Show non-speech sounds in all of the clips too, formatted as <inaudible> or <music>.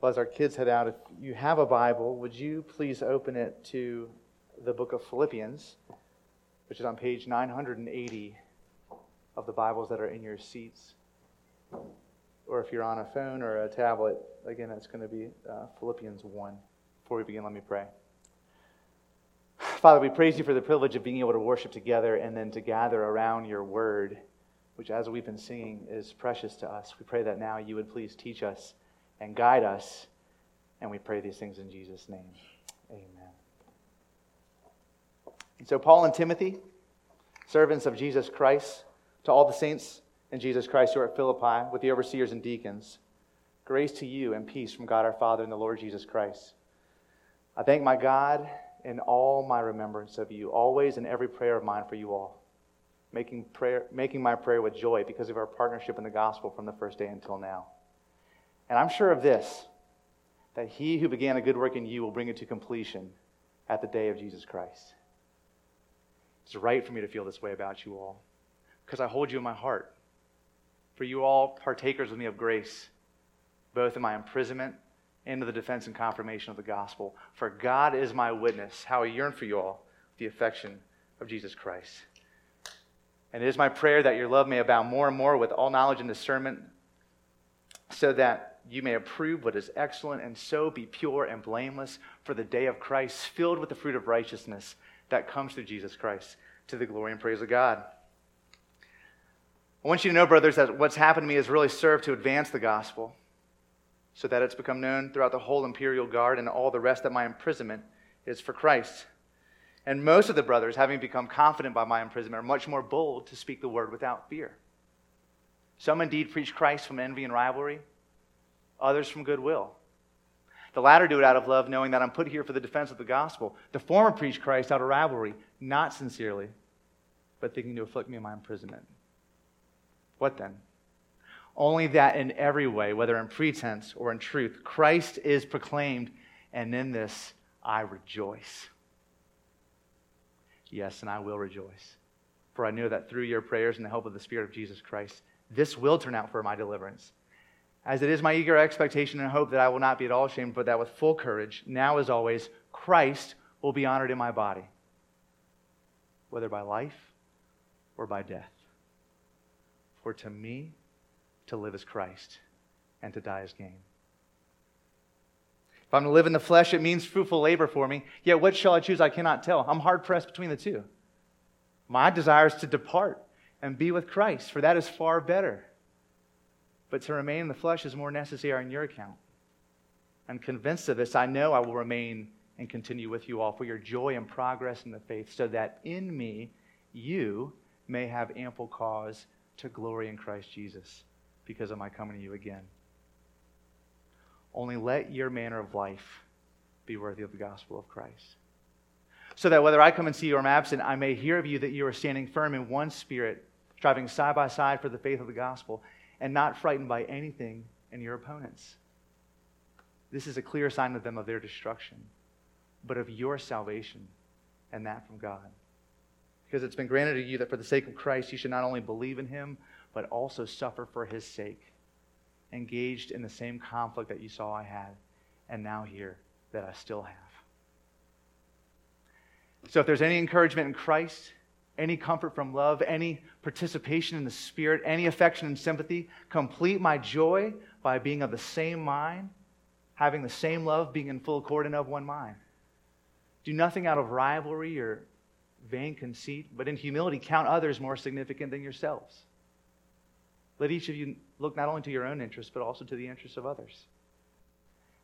Well, as our kids head out, if you have a Bible, would you please open it to the book of Philippians, which is on page 980 of the Bibles that are in your seats? Or if you're on a phone or a tablet, again, it's going to be uh, Philippians 1. Before we begin, let me pray. Father, we praise you for the privilege of being able to worship together and then to gather around your word, which, as we've been singing, is precious to us. We pray that now you would please teach us and guide us. And we pray these things in Jesus' name. Amen. And so, Paul and Timothy, servants of Jesus Christ, to all the saints in Jesus Christ who are at Philippi, with the overseers and deacons, grace to you and peace from God our Father and the Lord Jesus Christ. I thank my God in all my remembrance of you, always in every prayer of mine for you all, making, prayer, making my prayer with joy because of our partnership in the gospel from the first day until now. And I'm sure of this that he who began a good work in you will bring it to completion at the day of Jesus Christ. It's right for me to feel this way about you all because I hold you in my heart. For you all partakers with me of grace, both in my imprisonment and in the defense and confirmation of the gospel. For God is my witness, how I yearn for you all, the affection of Jesus Christ. And it is my prayer that your love may abound more and more with all knowledge and discernment, so that you may approve what is excellent, and so be pure and blameless for the day of Christ, filled with the fruit of righteousness that comes through Jesus Christ, to the glory and praise of God. I want you to know, brothers, that what's happened to me has really served to advance the gospel, so that it's become known throughout the whole imperial guard and all the rest that my imprisonment is for Christ. And most of the brothers, having become confident by my imprisonment, are much more bold to speak the word without fear. Some indeed preach Christ from envy and rivalry others from goodwill. The latter do it out of love, knowing that I'm put here for the defense of the gospel. The former preach Christ out of rivalry, not sincerely, but thinking to afflict me in my imprisonment. What then? Only that in every way, whether in pretense or in truth, Christ is proclaimed, and in this I rejoice. Yes, and I will rejoice. For I know that through your prayers and the help of the Spirit of Jesus Christ, this will turn out for my deliverance as it is my eager expectation and hope that I will not be at all ashamed, but that with full courage, now as always, Christ will be honored in my body, whether by life or by death. For to me, to live is Christ, and to die is gain. If I'm to live in the flesh, it means fruitful labor for me. Yet what shall I choose? I cannot tell. I'm hard pressed between the two. My desire is to depart and be with Christ, for that is far better. But to remain in the flesh is more necessary on your account. I'm convinced of this. I know I will remain and continue with you all for your joy and progress in the faith, so that in me you may have ample cause to glory in Christ Jesus because of my coming to you again. Only let your manner of life be worthy of the gospel of Christ. So that whether I come and see you or am absent, I may hear of you that you are standing firm in one spirit, striving side by side for the faith of the gospel and not frightened by anything in your opponents. This is a clear sign of them of their destruction, but of your salvation, and that from God. Because it's been granted to you that for the sake of Christ, you should not only believe in him, but also suffer for his sake, engaged in the same conflict that you saw I had, and now hear that I still have. So if there's any encouragement in Christ, any comfort from love, any participation in the Spirit, any affection and sympathy. Complete my joy by being of the same mind, having the same love, being in full accord and of one mind. Do nothing out of rivalry or vain conceit, but in humility count others more significant than yourselves. Let each of you look not only to your own interests, but also to the interests of others.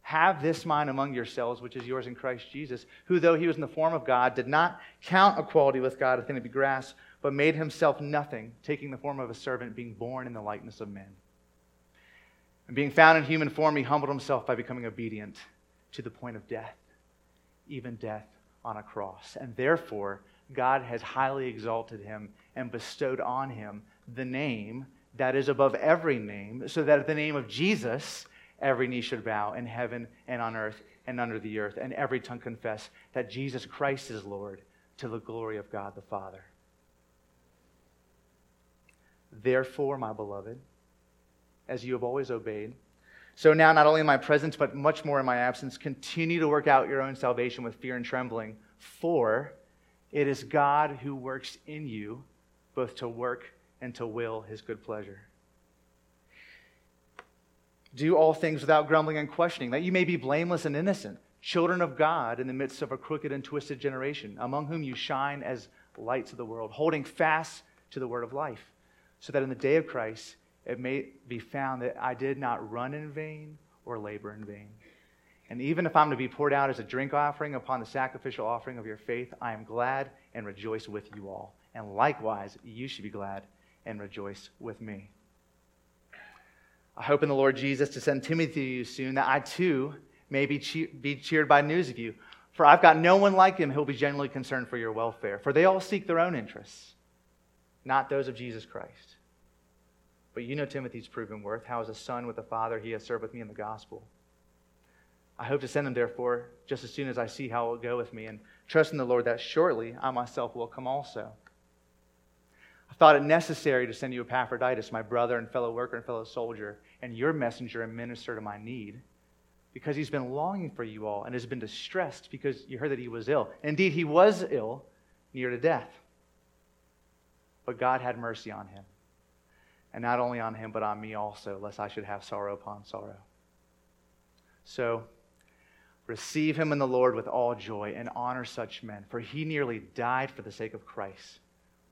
Have this mind among yourselves, which is yours in Christ Jesus, who, though he was in the form of God, did not count equality with God a thing to be grasped, but made himself nothing, taking the form of a servant, being born in the likeness of men. And being found in human form, he humbled himself by becoming obedient to the point of death, even death on a cross. And therefore, God has highly exalted him and bestowed on him the name that is above every name, so that at the name of Jesus, every knee should bow in heaven and on earth and under the earth, and every tongue confess that Jesus Christ is Lord to the glory of God the Father. Therefore, my beloved, as you have always obeyed, So now, not only in my presence, but much more in my absence, continue to work out your own salvation with fear and trembling, for it is God who works in you both to work and to will his good pleasure. Do all things without grumbling and questioning, that you may be blameless and innocent, children of God in the midst of a crooked and twisted generation, among whom you shine as lights of the world, holding fast to the word of life, so that in the day of Christ it may be found that I did not run in vain or labor in vain. And even if I'm to be poured out as a drink offering upon the sacrificial offering of your faith, I am glad and rejoice with you all. And likewise, you should be glad and rejoice with me. I hope in the Lord Jesus to send Timothy to you soon, that I too may be, che- be cheered by news of you. For I've got no one like him who will be genuinely concerned for your welfare. For they all seek their own interests, not those of Jesus Christ. But you know Timothy's proven worth, how as a son with a father he has served with me in the gospel. I hope to send him, therefore, just as soon as I see how it will go with me, and trust in the Lord that shortly I myself will come also. Thought it necessary to send you Epaphroditus, my brother and fellow worker and fellow soldier, and your messenger and minister to my need, because he's been longing for you all and has been distressed because you heard that he was ill. Indeed, he was ill, near to death. But God had mercy on him. And not only on him, but on me also, lest I should have sorrow upon sorrow. So, receive him in the Lord with all joy and honor such men, for he nearly died for the sake of Christ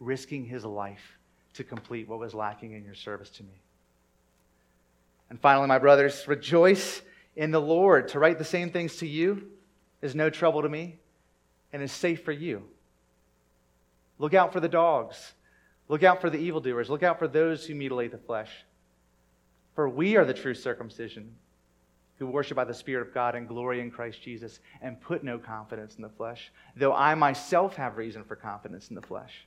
risking his life to complete what was lacking in your service to me. And finally, my brothers, rejoice in the Lord. To write the same things to you is no trouble to me and is safe for you. Look out for the dogs. Look out for the evildoers. Look out for those who mutilate the flesh. For we are the true circumcision who worship by the Spirit of God and glory in Christ Jesus and put no confidence in the flesh, though I myself have reason for confidence in the flesh.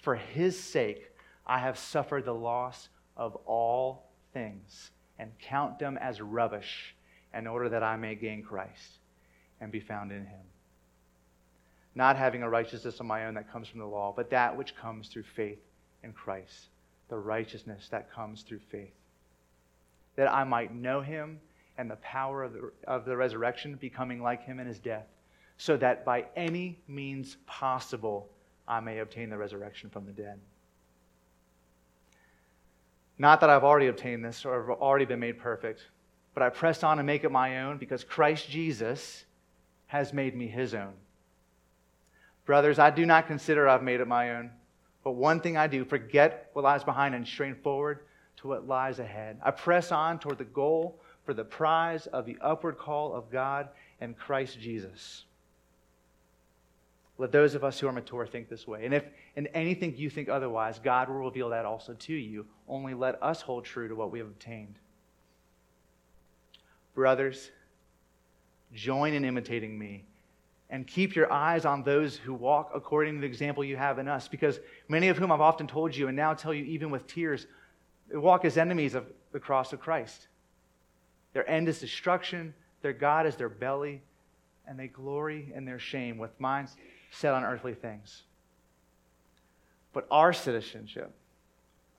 for his sake, I have suffered the loss of all things and count them as rubbish in order that I may gain Christ and be found in him. Not having a righteousness of my own that comes from the law, but that which comes through faith in Christ, the righteousness that comes through faith. That I might know him and the power of the, of the resurrection, becoming like him in his death, so that by any means possible, I may obtain the resurrection from the dead. Not that I've already obtained this or have already been made perfect, but I press on and make it my own because Christ Jesus has made me his own. Brothers, I do not consider I've made it my own, but one thing I do forget what lies behind and strain forward to what lies ahead. I press on toward the goal for the prize of the upward call of God and Christ Jesus. Let those of us who are mature think this way. And if in anything you think otherwise, God will reveal that also to you. Only let us hold true to what we have obtained. Brothers, join in imitating me and keep your eyes on those who walk according to the example you have in us, because many of whom I've often told you and now tell you even with tears, walk as enemies of the cross of Christ. Their end is destruction, their God is their belly, and they glory in their shame with minds set on earthly things. But our citizenship,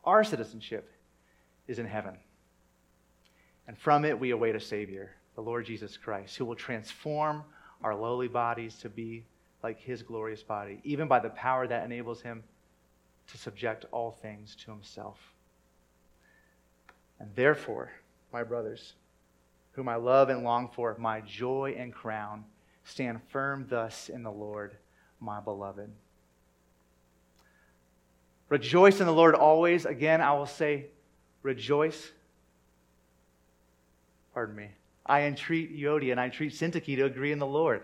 our citizenship is in heaven. And from it we await a Savior, the Lord Jesus Christ, who will transform our lowly bodies to be like his glorious body, even by the power that enables him to subject all things to himself. And therefore, my brothers, whom I love and long for, my joy and crown, stand firm thus in the Lord my beloved. Rejoice in the Lord always. Again, I will say, rejoice. Pardon me. I entreat Euodia and I entreat Syntyche to agree in the Lord.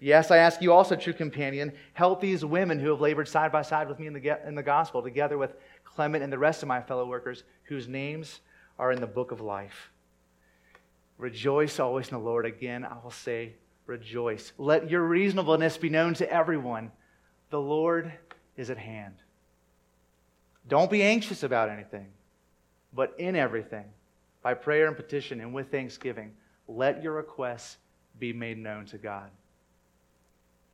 Yes, I ask you also, true companion, help these women who have labored side by side with me in the, in the gospel, together with Clement and the rest of my fellow workers, whose names are in the book of life. Rejoice always in the Lord. Again, I will say, rejoice. Let your reasonableness be known to everyone. The Lord is at hand. Don't be anxious about anything, but in everything, by prayer and petition and with thanksgiving, let your requests be made known to God.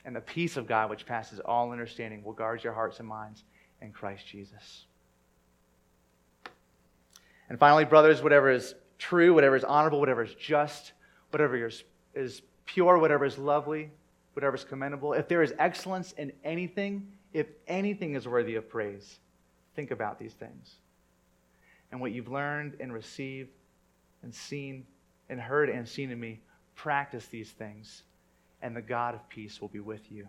And the peace of God, which passes all understanding, will guard your hearts and minds in Christ Jesus. And finally, brothers, whatever is true, whatever is honorable, whatever is just, whatever is, pure, whatever is lovely, whatever is commendable, if there is excellence in anything, if anything is worthy of praise, think about these things. And what you've learned and received and seen and heard and seen in me, practice these things, and the God of peace will be with you.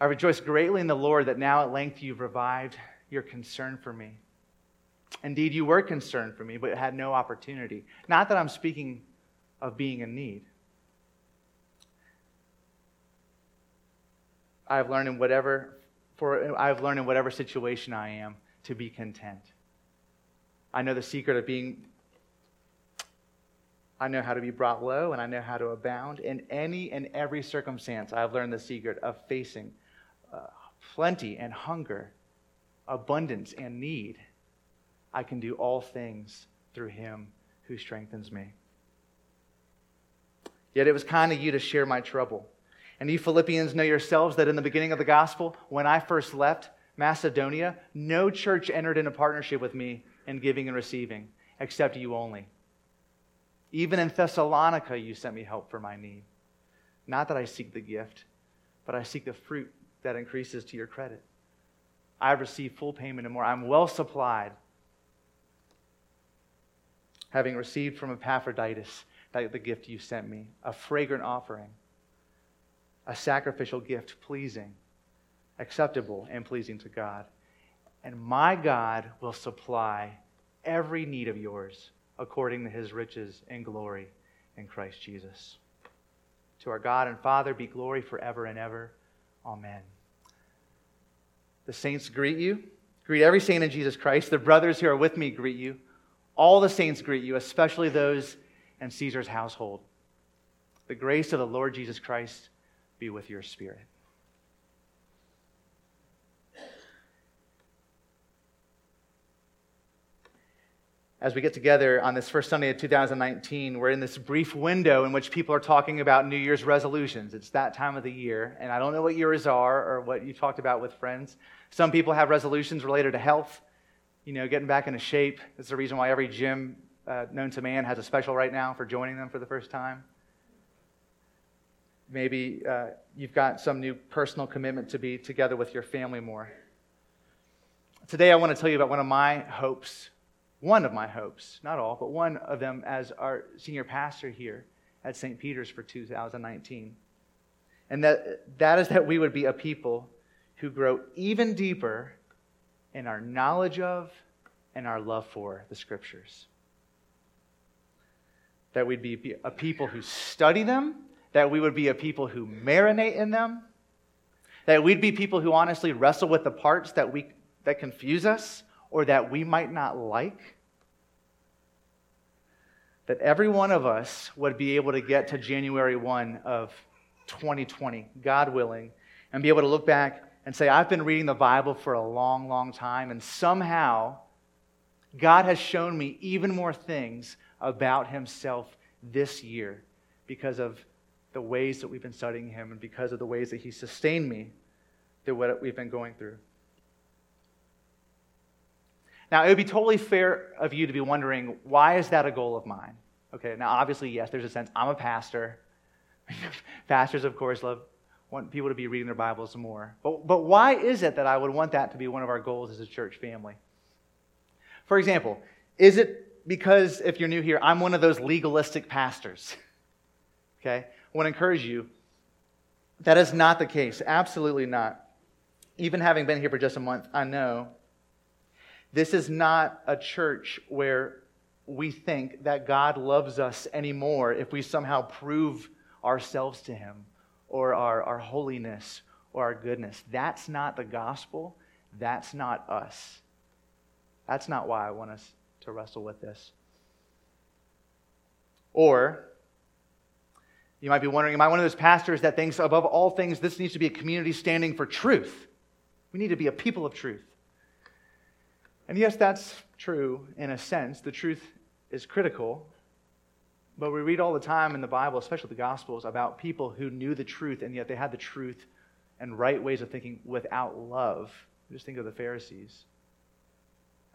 I rejoice greatly in the Lord that now at length you've revived your concern for me. Indeed, you were concerned for me, but had no opportunity. Not that I'm speaking of being in need. I have learned in whatever for I have learned in whatever situation I am to be content. I know the secret of being I know how to be brought low and I know how to abound in any and every circumstance. I have learned the secret of facing uh, plenty and hunger, abundance and need. I can do all things through him who strengthens me. Yet it was kind of you to share my trouble. And you Philippians know yourselves that in the beginning of the gospel, when I first left Macedonia, no church entered into partnership with me in giving and receiving, except you only. Even in Thessalonica, you sent me help for my need. Not that I seek the gift, but I seek the fruit that increases to your credit. I have received full payment and more. I'm well supplied, having received from Epaphroditus the gift you sent me, a fragrant offering a sacrificial gift pleasing, acceptable, and pleasing to God. And my God will supply every need of yours according to his riches and glory in Christ Jesus. To our God and Father be glory forever and ever. Amen. The saints greet you. Greet every saint in Jesus Christ. The brothers who are with me greet you. All the saints greet you, especially those in Caesar's household. The grace of the Lord Jesus Christ be with your spirit. As we get together on this first Sunday of 2019, we're in this brief window in which people are talking about New Year's resolutions. It's that time of the year, and I don't know what yours are or what you talked about with friends. Some people have resolutions related to health, you know, getting back into shape. That's the reason why every gym uh, known to man has a special right now for joining them for the first time. Maybe uh, you've got some new personal commitment to be together with your family more. Today, I want to tell you about one of my hopes, one of my hopes, not all, but one of them as our senior pastor here at St. Peter's for 2019. And that, that is that we would be a people who grow even deeper in our knowledge of and our love for the scriptures. That we'd be a people who study them that we would be a people who marinate in them, that we'd be people who honestly wrestle with the parts that, we, that confuse us or that we might not like. That every one of us would be able to get to January 1 of 2020, God willing, and be able to look back and say, I've been reading the Bible for a long, long time, and somehow God has shown me even more things about Himself this year because of the ways that we've been studying Him and because of the ways that He sustained me through what we've been going through. Now, it would be totally fair of you to be wondering, why is that a goal of mine? Okay, now obviously, yes, there's a sense I'm a pastor. <laughs> Pastors, of course, love want people to be reading their Bibles more. But, but why is it that I would want that to be one of our goals as a church family? For example, is it because, if you're new here, I'm one of those legalistic pastors? <laughs> Okay? I want to encourage you that is not the case. Absolutely not. Even having been here for just a month, I know this is not a church where we think that God loves us anymore if we somehow prove ourselves to Him or our, our holiness or our goodness. That's not the gospel. That's not us. That's not why I want us to wrestle with this. Or you might be wondering, am I one of those pastors that thinks, above all things, this needs to be a community standing for truth? We need to be a people of truth. And yes, that's true in a sense. The truth is critical. But we read all the time in the Bible, especially the Gospels, about people who knew the truth and yet they had the truth and right ways of thinking without love. Just think of the Pharisees.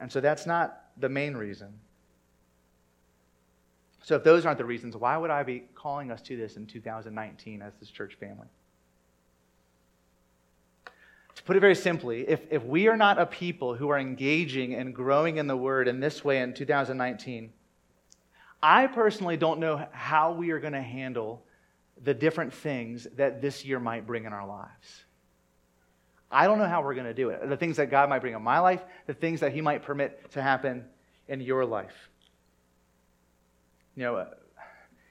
And so that's not the main reason. So, if those aren't the reasons, why would I be calling us to this in 2019 as this church family? To put it very simply, if, if we are not a people who are engaging and growing in the Word in this way in 2019, I personally don't know how we are going to handle the different things that this year might bring in our lives. I don't know how we're going to do it. The things that God might bring in my life, the things that He might permit to happen in your life. You know, uh,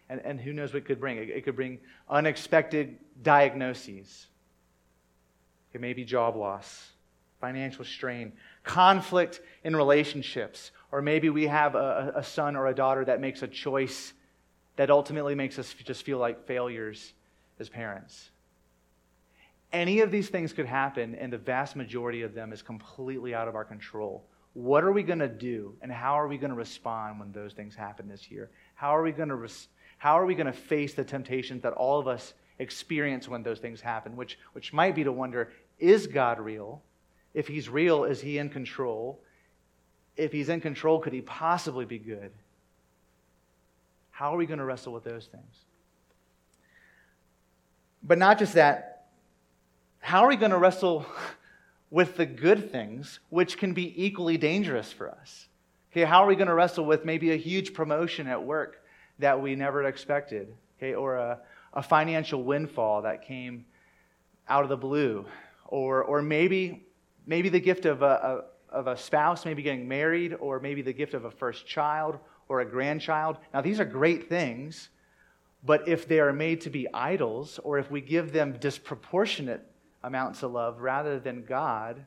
and, and who knows what it could bring? It, it could bring unexpected diagnoses. It may be job loss, financial strain, conflict in relationships, or maybe we have a, a son or a daughter that makes a choice that ultimately makes us just feel like failures as parents. Any of these things could happen, and the vast majority of them is completely out of our control. What are we going to do, and how are we going to respond when those things happen this year? How are we going to res- how are we going to face the temptations that all of us experience when those things happen? Which which might be to wonder: Is God real? If He's real, is He in control? If He's in control, could He possibly be good? How are we going to wrestle with those things? But not just that, how are we going to wrestle <laughs> with the good things, which can be equally dangerous for us? Okay, how are we going to wrestle with maybe a huge promotion at work that we never expected? Okay, or a, a financial windfall that came out of the blue? Or, or maybe, maybe the gift of a, a, of a spouse, maybe getting married, or maybe the gift of a first child, or a grandchild. Now, these are great things, but if they are made to be idols, or if we give them disproportionate amounts of love rather than God,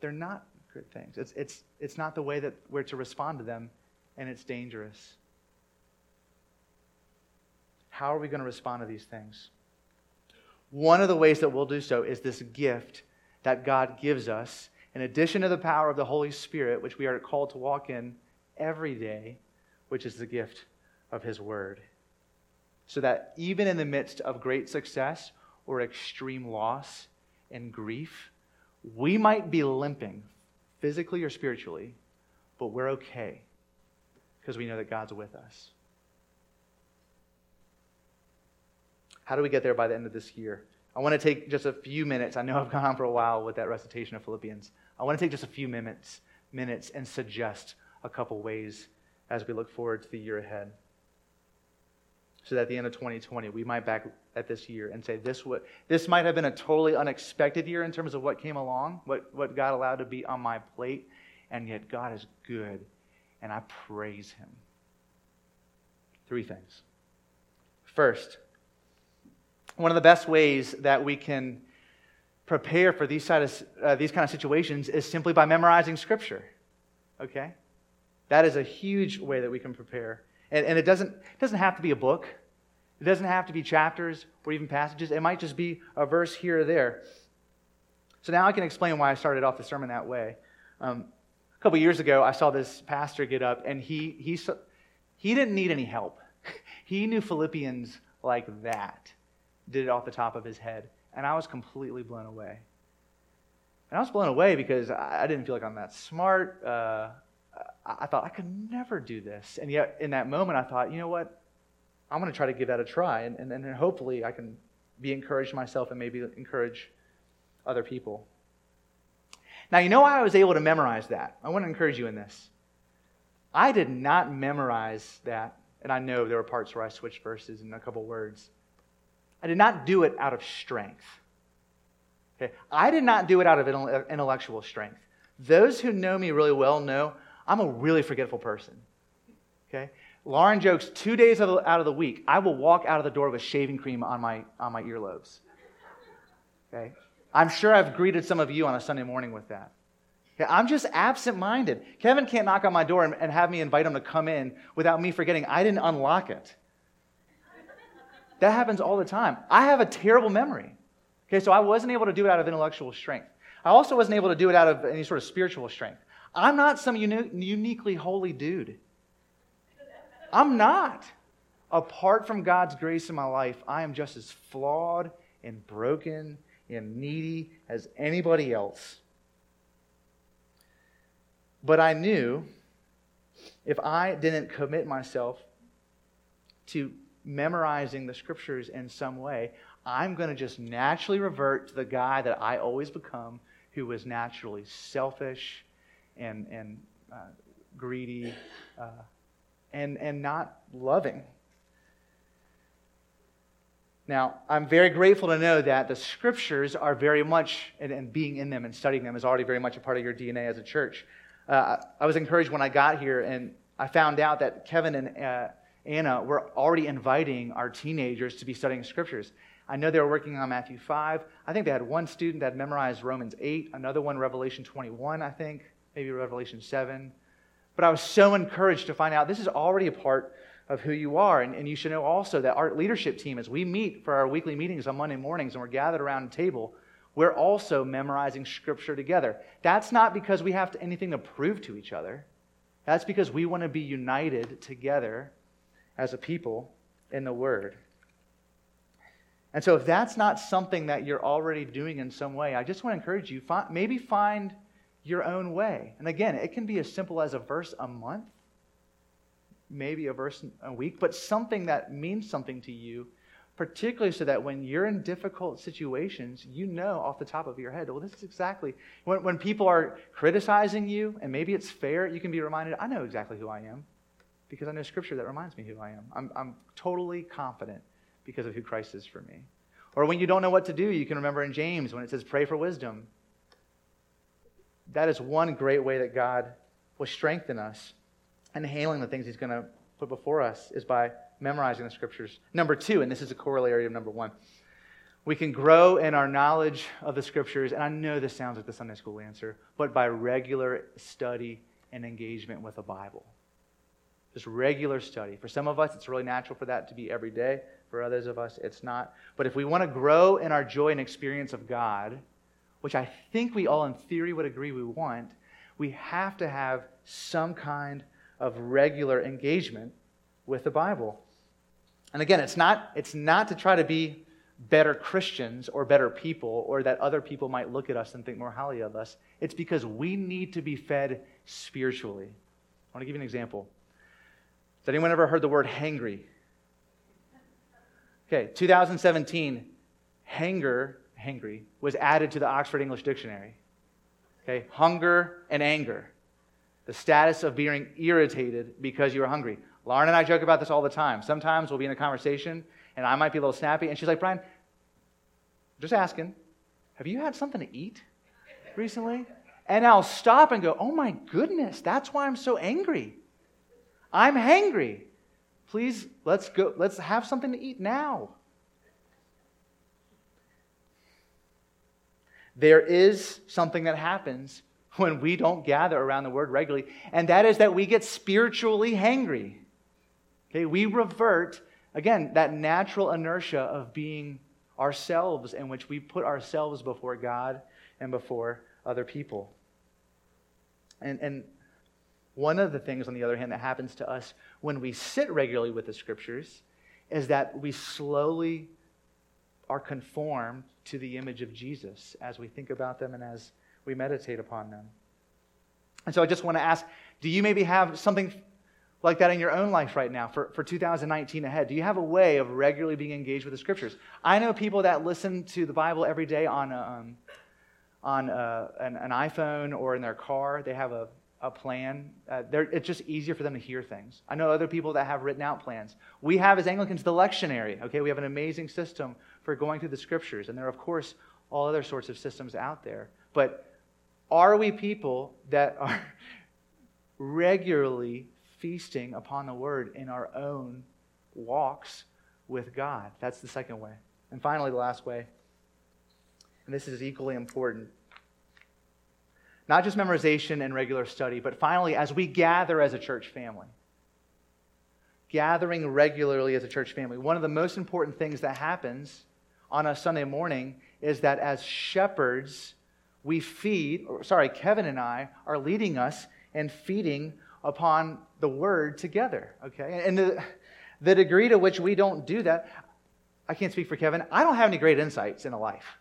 they're not good things. It's, it's, it's not the way that we're to respond to them, and it's dangerous. How are we going to respond to these things? One of the ways that we'll do so is this gift that God gives us, in addition to the power of the Holy Spirit, which we are called to walk in every day, which is the gift of His Word. So that even in the midst of great success or extreme loss and grief, we might be limping physically or spiritually, but we're okay because we know that God's with us. How do we get there by the end of this year? I want to take just a few minutes. I know I've gone on for a while with that recitation of Philippians. I want to take just a few minutes, minutes and suggest a couple ways as we look forward to the year ahead. So that at the end of 2020, we might back at this year and say, this, what, this might have been a totally unexpected year in terms of what came along, what, what God allowed to be on my plate, and yet God is good, and I praise Him. Three things. First, one of the best ways that we can prepare for these, side of, uh, these kind of situations is simply by memorizing Scripture. Okay? That is a huge way that we can prepare. And, and it, doesn't, doesn't have to be a book, it doesn't have to be chapters or even passages. It might just be a verse here or there. So now I can explain why I started off the sermon that way. Um, a couple years ago, I saw this pastor get up, and he, he, he didn't need any help. <laughs> he knew Philippians like that, did it off the top of his head. And I was completely blown away. And I was blown away because I didn't feel like I'm that smart. Uh, I thought, I could never do this. And yet, in that moment, I thought, you know what? I'm going to try to give that a try. And, and, and hopefully, I can be encouraged myself and maybe encourage other people. Now, you know why I was able to memorize that? I want to encourage you in this. I did not memorize that, and I know there were parts where I switched verses and a couple words. I did not do it out of strength. Okay? I did not do it out of intellectual strength. Those who know me really well know I'm a really forgetful person. Okay? Lauren jokes two days out of the week, I will walk out of the door with shaving cream on my, on my earlobes. Okay? I'm sure I've greeted some of you on a Sunday morning with that. Okay, I'm just absent minded. Kevin can't knock on my door and, and have me invite him to come in without me forgetting I didn't unlock it. That happens all the time. I have a terrible memory. Okay, so I wasn't able to do it out of intellectual strength. I also wasn't able to do it out of any sort of spiritual strength. I'm not some uni- uniquely holy dude. I'm not. Apart from God's grace in my life, I am just as flawed and broken and needy as anybody else. But I knew if I didn't commit myself to memorizing the scriptures in some way, I'm going to just naturally revert to the guy that I always become, who was naturally selfish and, and uh, greedy uh, and, and not loving. Now, I'm very grateful to know that the scriptures are very much, and, and being in them and studying them is already very much a part of your DNA as a church. Uh, I was encouraged when I got here and I found out that Kevin and uh, Anna were already inviting our teenagers to be studying scriptures. I know they were working on Matthew 5. I think they had one student that memorized Romans 8, another one, Revelation 21, I think, maybe Revelation 7. But I was so encouraged to find out this is already a part of who you are. And, and you should know also that our leadership team, as we meet for our weekly meetings on Monday mornings and we're gathered around a table, we're also memorizing scripture together. That's not because we have to, anything to prove to each other. That's because we want to be united together as a people in the Word. And so, if that's not something that you're already doing in some way, I just want to encourage you find, maybe find your own way. And again, it can be as simple as a verse a month, maybe a verse a week, but something that means something to you particularly so that when you're in difficult situations, you know off the top of your head, well, this is exactly when, when people are criticizing you, and maybe it's fair, you can be reminded, I know exactly who I am because I know scripture that reminds me who I am. I'm, I'm totally confident because of who Christ is for me. Or when you don't know what to do, you can remember in James when it says, pray for wisdom. That is one great way that God will strengthen us and handling the things He's going to put before us is by memorizing the scriptures. Number two, and this is a corollary of number one, we can grow in our knowledge of the scriptures, and I know this sounds like the Sunday school answer, but by regular study and engagement with the Bible. Just regular study. For some of us, it's really natural for that to be every day. For others of us, it's not. But if we want to grow in our joy and experience of God, which I think we all in theory would agree we want, we have to have some kind of regular engagement with the Bible. And again, it's not, it's not to try to be better Christians or better people or that other people might look at us and think more highly of us. It's because we need to be fed spiritually. I want to give you an example. Has anyone ever heard the word hangry? Okay, 2017, hanger, hangry, was added to the Oxford English Dictionary. Okay, hunger and anger. The status of being irritated because you're hungry. Lauren and I joke about this all the time. Sometimes we'll be in a conversation and I might be a little snappy, and she's like, Bryan, just asking, have you had something to eat recently? And I'll stop and go, oh my goodness, that's why I'm so angry. I'm hangry. Please, let's go, let's have something to eat now. There is something that happens when we don't gather around the word regularly, and that is that we get spiritually hangry. Okay, we revert, again, that natural inertia of being ourselves in which we put ourselves before God and before other people. And, and one of the things, on the other hand, that happens to us when we sit regularly with the scriptures is that we slowly are conformed to the image of Jesus as we think about them and as we meditate upon them. And so I just want to ask do you maybe have something like that in your own life right now for, for 2019 ahead? Do you have a way of regularly being engaged with the scriptures? I know people that listen to the Bible every day on, a, um, on a, an, an, iPhone or in their car. They have a, a plan. Uh, it's just easier for them to hear things. I know other people that have written out plans. We have, as Anglicans, the lectionary. Okay, we have an amazing system for going through the scriptures, and there are, of course, all other sorts of systems out there. But are we people that are <laughs> regularly feasting upon the word in our own walks with God. That's the second way. And finally, the last way, and this is equally important Not just memorization and regular study, but finally, as we gather as a church family. Gathering regularly as a church family. One of the most important things that happens on a Sunday morning is that as shepherds, we feed, or, sorry, Kevin and I are leading us and feeding upon the word together, okay? And the, the degree to which we don't do that, I can't speak for Kevin. I don't have any great insights in a life.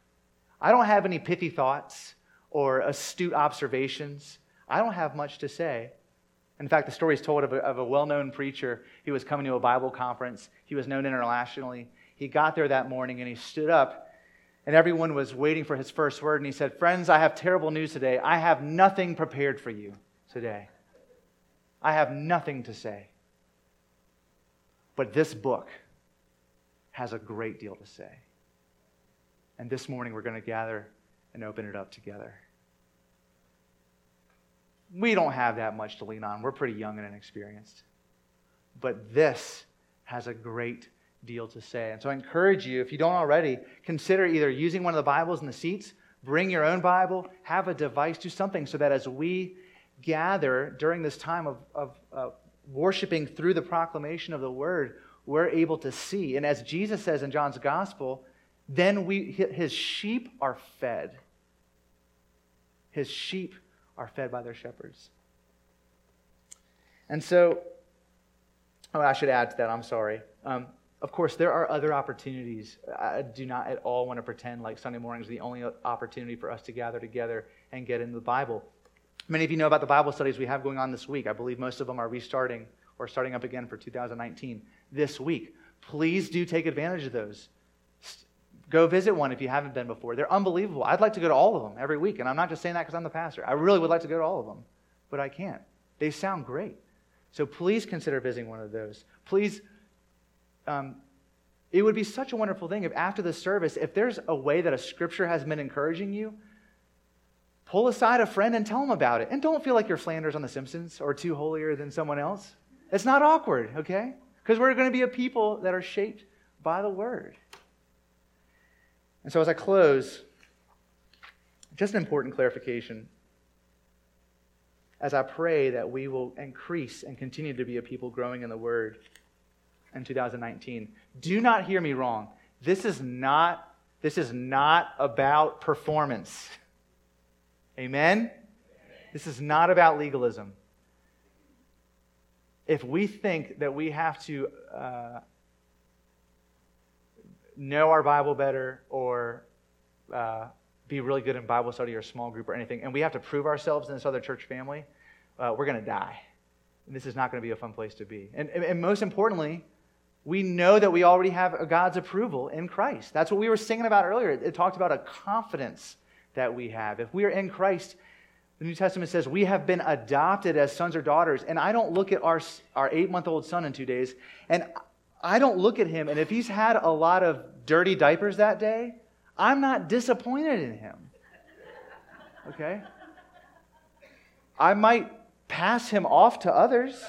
I don't have any pithy thoughts or astute observations. I don't have much to say. In fact, the story is told of a, of a well known preacher. He was coming to a Bible conference, he was known internationally. He got there that morning and he stood up, and everyone was waiting for his first word. And he said, Friends, I have terrible news today. I have nothing prepared for you today. I have nothing to say. But this book has a great deal to say. And this morning we're going to gather and open it up together. We don't have that much to lean on. We're pretty young and inexperienced. But this has a great deal to say. And so I encourage you, if you don't already, consider either using one of the Bibles in the seats, bring your own Bible, have a device, do something so that as we gather during this time of, of uh, worshiping through the proclamation of the word, we're able to see. And as Jesus says in John's gospel, then we, his sheep are fed. His sheep are fed by their shepherds. And so, oh, I should add to that, I'm sorry. Um, of course, there are other opportunities. I do not at all want to pretend like Sunday morning is the only opportunity for us to gather together and get into the Bible. Many of you know about the Bible studies we have going on this week. I believe most of them are restarting or starting up again for 2019 this week. Please do take advantage of those. Go visit one if you haven't been before. They're unbelievable. I'd like to go to all of them every week, and I'm not just saying that because I'm the pastor. I really would like to go to all of them, but I can't. They sound great. So please consider visiting one of those. Please, um, it would be such a wonderful thing if after the service, if there's a way that a scripture has been encouraging you, pull aside a friend and tell them about it. And don't feel like you're Flanders on The Simpsons or too holier than someone else. It's not awkward, okay? Because we're going to be a people that are shaped by the word. And so, as I close, just an important clarification. As I pray that we will increase and continue to be a people growing in the word in 2019, do not hear me wrong. This is not, this is not about performance. Amen? This is not about legalism if we think that we have to uh, know our Bible better or uh, be really good in Bible study or small group or anything, and we have to prove ourselves in this other church family, uh, we're going to die. And this is not going to be a fun place to be. And, and most importantly, we know that we already have God's approval in Christ. That's what we were singing about earlier. It, talked about a confidence that we have. If we are in Christ, the New Testament says we have been adopted as sons or daughters. And I don't look at our, our eight month old son in two days, and I don't look at him, and if he's had a lot of dirty diapers that day, I'm not disappointed in him. Okay? I might pass him off to others.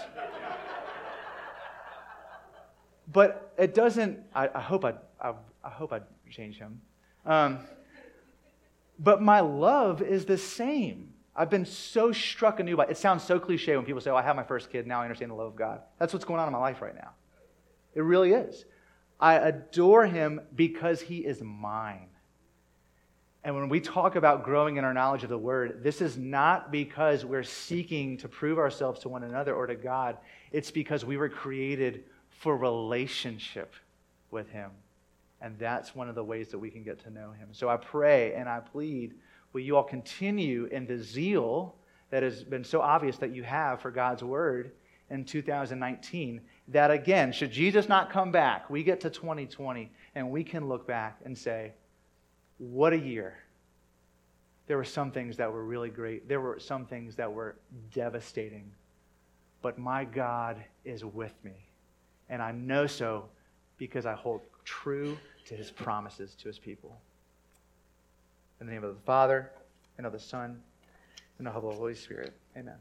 But it doesn't, I, I hope I, I, I, hope I change him. Um, but my love is the same. I've been so struck anew by it. sounds so cliche when people say, Oh, I have my first kid, now I understand the love of God. That's what's going on in my life right now. It really is. I adore him because he is mine. And when we talk about growing in our knowledge of the word, this is not because we're seeking to prove ourselves to one another or to God. It's because we were created for relationship with him. And that's one of the ways that we can get to know him. So I pray and I plead will you all continue in the zeal that has been so obvious that you have for God's word in 2019? That again, should Jesus not come back, we get to 2020 and we can look back and say, what a year. There were some things that were really great, there were some things that were devastating. But my God is with me. And I know so because I hold true to his promises to his people. In the name of the Father, and of the Son, and of the Holy Spirit. Amen.